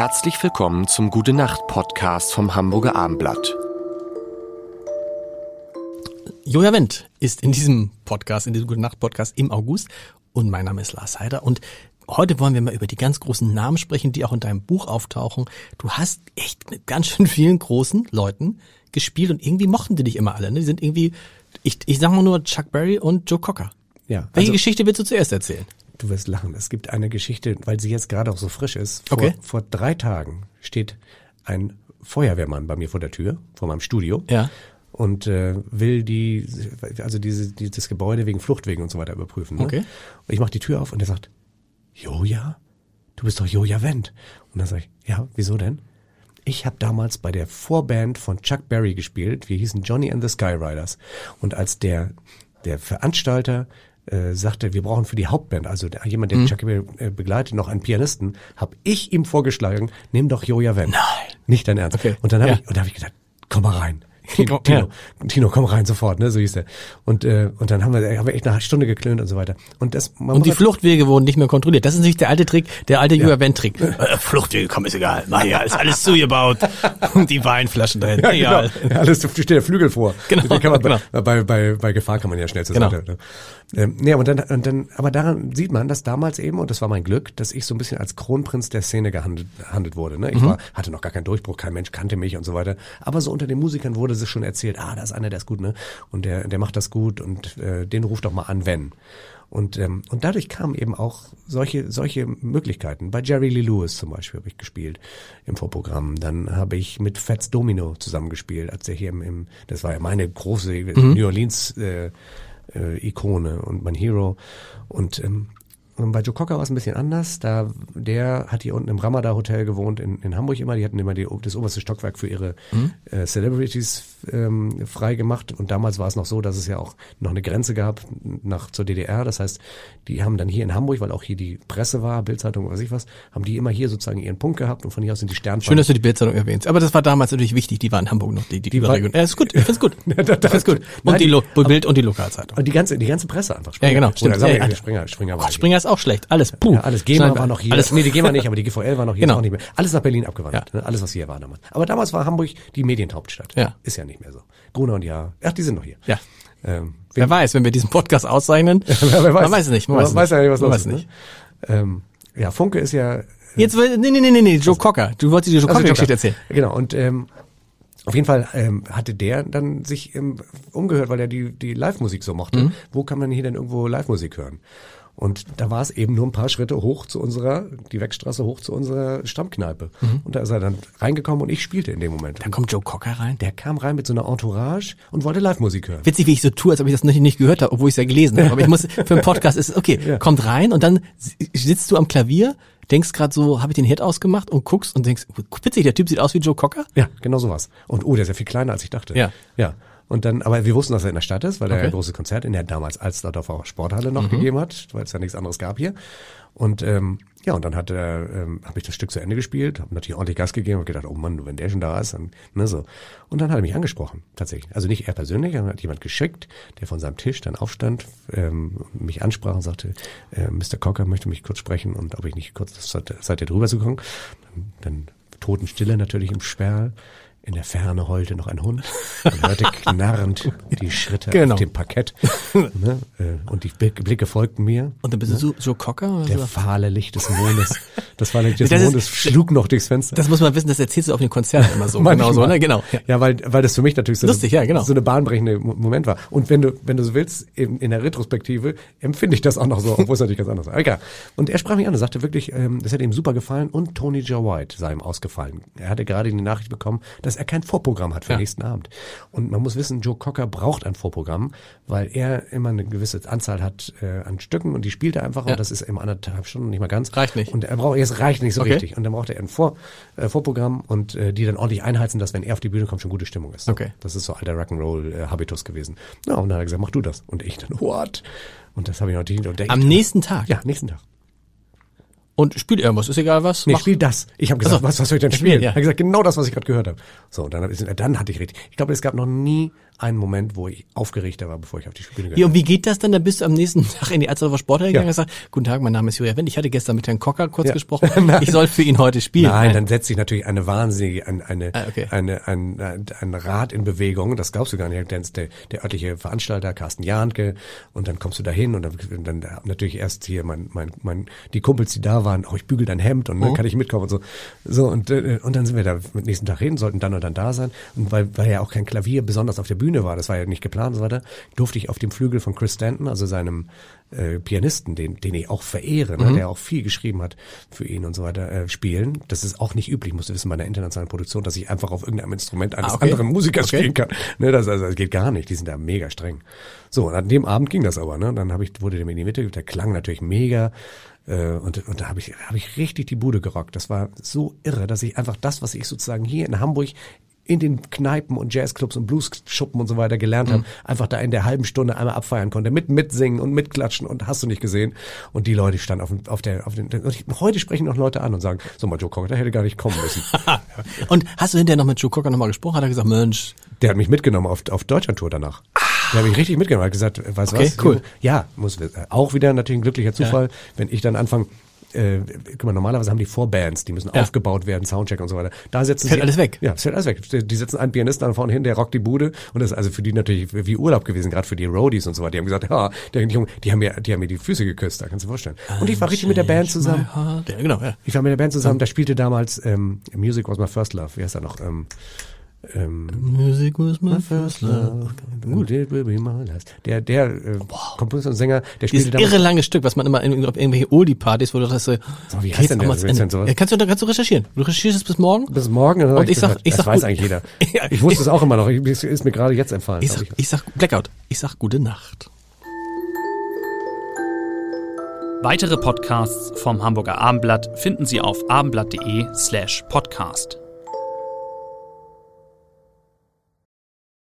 Herzlich willkommen zum Gute Nacht Podcast vom Hamburger Armblatt. Joja Wendt ist in diesem Podcast, in diesem Gute Nacht Podcast im August und mein Name ist Lars Heider und heute wollen wir mal über die ganz großen Namen sprechen, die auch in deinem Buch auftauchen. Du hast echt mit ganz schön vielen großen Leuten gespielt und irgendwie mochten die dich immer alle. Ne? Die sind irgendwie, ich, ich sag mal nur Chuck Berry und Joe Cocker. Ja, Welche also- Geschichte willst du zuerst erzählen? Du wirst lachen. Es gibt eine Geschichte, weil sie jetzt gerade auch so frisch ist. Vor, Okay. vor drei Tagen steht ein Feuerwehrmann bei mir vor der Tür, vor meinem Studio. Ja. Und äh, will die, also diese, die, das Gebäude wegen Fluchtwegen und so weiter überprüfen. Ne? Okay. Und ich mache die Tür auf und er sagt, Joja, du bist doch Joja Wendt. Und dann sage ich, ja, wieso denn? Ich habe damals bei der Vorband von Chuck Berry gespielt. Wir hießen Johnny and the Skyriders. Und als der, der Veranstalter äh, sagte, wir brauchen für die Hauptband, also der, jemand, der Chuck Berry äh, begleitet, noch einen Pianisten, habe ich ihm vorgeschlagen, nimm doch Joja Wendt. Nein. Nicht dein Ernst. Okay. Und dann habe Ja. ich, und da hab ich gedacht, komm mal rein. Tino, Ja. Tino, Tino, komm rein sofort, ne, so hieß er. Und äh, und dann haben wir, haben wir echt eine Stunde geklönt und so weiter. Und das, man Und die Fluchtwege wurden nicht mehr kontrolliert. Das ist natürlich der alte Trick, der alte Joja Wendt-Trick. Äh, Fluchtwege, komm, ist egal. Mach ja, ist alles zugebaut. Und die Weinflaschen dahin. Ja, Egal. genau. Ja, alles steht der Flügel vor. Genau, man genau. bei, bei, bei, Gefahr kann man ja schnell zur Genau. Seite. Ne? Ähm, nee, und dann, und dann, aber daran sieht man, dass damals eben, und das war mein Glück, dass ich so ein bisschen als Kronprinz der Szene gehandelt, gehandelt wurde. Ne? Mhm. Ich war, hatte noch gar keinen Durchbruch, kein Mensch kannte mich und so weiter. Aber so unter den Musikern wurde sich schon erzählt, ah, da ist einer, der ist gut, ne? Und der, der macht das gut und äh, den ruft doch mal an, wenn. Und, ähm, und dadurch kamen eben auch solche, solche Möglichkeiten. Bei Jerry Lee Lewis zum Beispiel habe ich gespielt im Vorprogramm. Dann habe ich mit Fats Domino zusammengespielt, als er hier im, im das war ja meine große New Orleans äh, äh, Ikone und mein Hero. Und ähm, bei Joe Cocker war es ein bisschen anders. Da der hat hier unten im Ramada Hotel gewohnt in, in Hamburg immer. Die hatten immer die, das oberste Stockwerk für ihre äh, Celebrities ähm, frei gemacht. Und damals war es noch so, dass es ja auch noch eine Grenze gab nach zur DDR. Das heißt, die haben dann hier in Hamburg, weil auch hier die Presse war, Bildzeitung, weiß ich was, haben die immer hier sozusagen ihren Punkt gehabt und von hier aus sind die Sternfahnen. Schön, dass du die Bildzeitung erwähnst. Aber das war damals natürlich wichtig. Die war in Hamburg noch, die, die, die war- Überregion. Ja, ist gut. Ich find's gut. Ich find's gut. Und Nein, die Lo Bild und die Lokalzeitung. und die ganze, die ganze Presse einfach. Ja, genau, Oder stimmt. sagen Ja, ja. Springer, Springer war Gott, Springer ist auch schlecht. Alles. Puh. Ja, alles GEMA war noch hier. Alles. nee, die GEMA nicht, aber die GVL war noch hier, Genau. auch nicht mehr. Alles nach Berlin abgewandert. Ja. Ne? Alles, was hier war damals. Aber damals war Hamburg die Medienhauptstadt. Ja. Ist ja nicht mehr so. Gruner und Ja. Ach, die sind noch hier. Ja. Ähm, Wer weiß, wenn wir diesen Podcast auszeichnen. wer Man weiß es nicht. Man weiß, es weiß nicht. ja nicht, was man los weiß ist. nicht. Ne? Ähm, ja, Funke ist ja Jetzt, will- nee, nee, nee, nee, nee, Joe Cocker. Du wolltest die Joe Also Cocker Geschichte Joker. erzählen. Genau, und ähm, auf jeden Fall ähm, hatte der dann sich ähm, umgehört, weil er die, die Live-Musik so mochte. Mhm. Wo kann man hier denn irgendwo Live-Musik hören? Und da war es eben nur ein paar Schritte hoch zu unserer, die Wegstraße hoch zu unserer Stammkneipe. Und da ist er dann reingekommen und ich spielte in dem Moment. Mhm. Da kommt Joe Cocker rein. Der kam rein mit so einer Entourage und wollte Live-Musik hören. Witzig, wie ich so tue, als ob ich das nicht, nicht gehört habe, obwohl ich es ja gelesen habe. Aber ich muss für einen Podcast ist es okay. Kommt rein und dann sitzt du am Klavier, denkst gerade so, habe ich den Hit ausgemacht und guckst und denkst, witzig, der Typ sieht aus wie Joe Cocker. Ja, genau sowas. Und oh, der ist ja viel kleiner, als ich dachte. Ja. Ja. Und dann, aber wir wussten, dass er in der Stadt ist, weil er Okay. Mhm. ein großes Konzert in der damals Alsterdorfer Sporthalle noch gegeben hat, weil es ja nichts anderes gab hier. Und ähm, ja, und dann hat er, ähm, habe ich das Stück zu Ende gespielt, habe natürlich ordentlich Gas gegeben und gedacht, oh Mann, wenn der schon da ist, dann ne so. Und dann hat er mich angesprochen, tatsächlich. Also nicht er persönlich, sondern hat jemand geschickt, der von seinem Tisch dann aufstand, ähm, mich ansprach und sagte, äh, Mr. Cocker möchte mich kurz sprechen und ob ich nicht kurz seid, seid ihr drüber zu kommen. Dann, dann Totenstille natürlich im Sperr. In der Ferne heulte noch ein Hund. Man hörte knarrend die Schritte Genau. auf dem Parkett. ne? äh, Und die Blick- Blicke folgten mir. Und dann bist du so Joe Cocker? Oder Der so? fahle Licht des Mondes. Das fahle Licht des Das ist- Mondes schlug noch durchs Fenster. Das muss man wissen, das erzählst du auf den Konzerten immer so. Genau so, ne? Genau. Ja. Ja, weil, weil das für mich natürlich so, Lustig, eine, ja, genau. so eine bahnbrechende Mo- Moment war. Und wenn du, wenn du so willst, in, in der Retrospektive empfinde ich das auch noch so, obwohl es natürlich ganz anders war. Aber Egal. Und er sprach mich an und sagte wirklich, ähm, das hätte ihm super gefallen und Tony Joe White sei ihm ausgefallen. Er hatte gerade die Nachricht bekommen, dass er kein Vorprogramm hat für Ja. den nächsten Abend. Und man muss wissen, Joe Cocker braucht ein Vorprogramm, weil er immer eine gewisse Anzahl hat äh, an Stücken und die spielt er einfach Ja. und das ist immer anderthalb Stunden, nicht mal ganz. Reicht nicht. Und er braucht, es reicht nicht so Okay. richtig. Und dann braucht er ein Vor, äh, Vorprogramm und äh, die dann ordentlich einheizen, dass wenn er auf die Bühne kommt, schon gute Stimmung ist. So. Okay. Das ist so alter Rock'n'Roll-Habitus gewesen. Ja, und dann hat er gesagt, mach du das. Und ich dann, what? Und das habe ich natürlich und der Am nächsten Tag. Ja, nächsten Tag. Und spielt irgendwas, ist egal was. Nee, Mach- spiel das. Ich habe gesagt, Ach so. was, was soll ich denn spielen? ja. Er hat gesagt, genau das, was ich gerade gehört habe. So, und dann, dann hatte ich richtig. Ich glaube, es gab noch nie einen Moment, wo ich aufgeregter war, bevor ich auf die Bühne Ja, gegangen und wie geht das dann? Dann bist du am nächsten Tag in die Alsterdorfer Sporthalle gegangen Ja. und gesagt, guten Tag, mein Name ist Julia Wendt. Ich hatte gestern mit Herrn Kocker kurz Ja. gesprochen. Nein. Ich soll für ihn heute spielen. Nein, dann setzt sich natürlich eine wahnsinnige, ein, eine, Ah, okay. eine, ein, ein, ein Rad in Bewegung. Das glaubst du gar nicht. Dann ist der, der örtliche Veranstalter, Carsten Jahnke, und dann kommst du da hin und dann, und dann natürlich erst hier mein, mein, mein, die Kumpels, die da waren, oh, ich bügel dein Hemd und Oh. dann kann ich mitkommen und so. So, und, äh, und dann sind wir da am nächsten Tag hin, sollten dann und dann da sein. Und weil, weil ja auch kein Klavier besonders auf der Bühne war, das war ja nicht geplant und so weiter, durfte ich auf dem Flügel von Chris Stanton, also seinem äh, Pianisten, den, den ich auch verehre, ne, der auch viel geschrieben hat für ihn und so weiter, äh, spielen. Das ist auch nicht üblich, musst du wissen, bei einer internationalen Produktion, dass ich einfach auf irgendeinem Instrument eines Ah, okay. anderen Musikers Okay. spielen kann. Ne, das, also, das geht gar nicht, die sind da mega streng. So, und an dem Abend ging das aber, ne? Dann habe ich, wurde der mir in die Mitte, der klang natürlich mega. Äh, und, und da habe ich, hab ich richtig die Bude gerockt. Das war so irre, dass ich einfach das, was ich sozusagen hier in Hamburg in den Kneipen und Jazzclubs und Bluesschuppen und so weiter gelernt habe, einfach da in der halben Stunde einmal abfeiern konnte, mit mitsingen und mitklatschen und hast du nicht gesehen. Und die Leute standen auf, dem- auf der, auf den, und ich, heute sprechen noch Leute an und sagen, so mal Joe Cocker, der hätte gar nicht kommen müssen. Und hast du hinterher noch mit Joe Cocker nochmal gesprochen? Hat er gesagt, Mensch, Der hat mich mitgenommen auf, auf Deutschlandtour danach. Der hat mich richtig mitgenommen. Hat gesagt, weißt du Okay, was? cool. Ja, muss äh, auch wieder natürlich ein glücklicher Zufall, wenn ich dann anfange. Äh, guck mal, normalerweise haben die Vorbands, die müssen Ja. aufgebaut werden, Soundcheck und so weiter. Da setzen Fällt sie, alles weg. Ja, es fällt alles weg. Die- setzen einen Pianisten da vorne hin, der rockt die Bude und das ist also für die natürlich wie Urlaub gewesen, gerade für die Roadies und so weiter. Die haben gesagt, ja, der Junge, die haben mir, die haben mir die Füße geküsst, da kannst du dir vorstellen. Und ich war richtig mit der Band zusammen. Ja, genau, ja. Ich war mit der Band zusammen, da spielte damals ähm, Music Was My First Love. Wie heißt er noch? Ähm, ähm, Music was my first love. Gut. It will be my last. Der, der äh, Komponist und Sänger, der Dieses spielte damals. irre lange Stück, was man immer in, auf irgendwelche Oldie-Partys, wo du das so, wie geht's heißt denn der? denn sowas? Ja, kannst du, da kannst du recherchieren. Du recherchierst es bis morgen? Bis morgen. Und ich sag- gesagt, ich das sag weiß gut- eigentlich jeder. Ich wusste es auch immer noch. Ich, ist ist mir gerade jetzt entfallen. Ich sag, ich sag Blackout. Ich sag gute Nacht. Weitere Podcasts vom Hamburger Abendblatt finden Sie auf abendblatt.de slash podcast.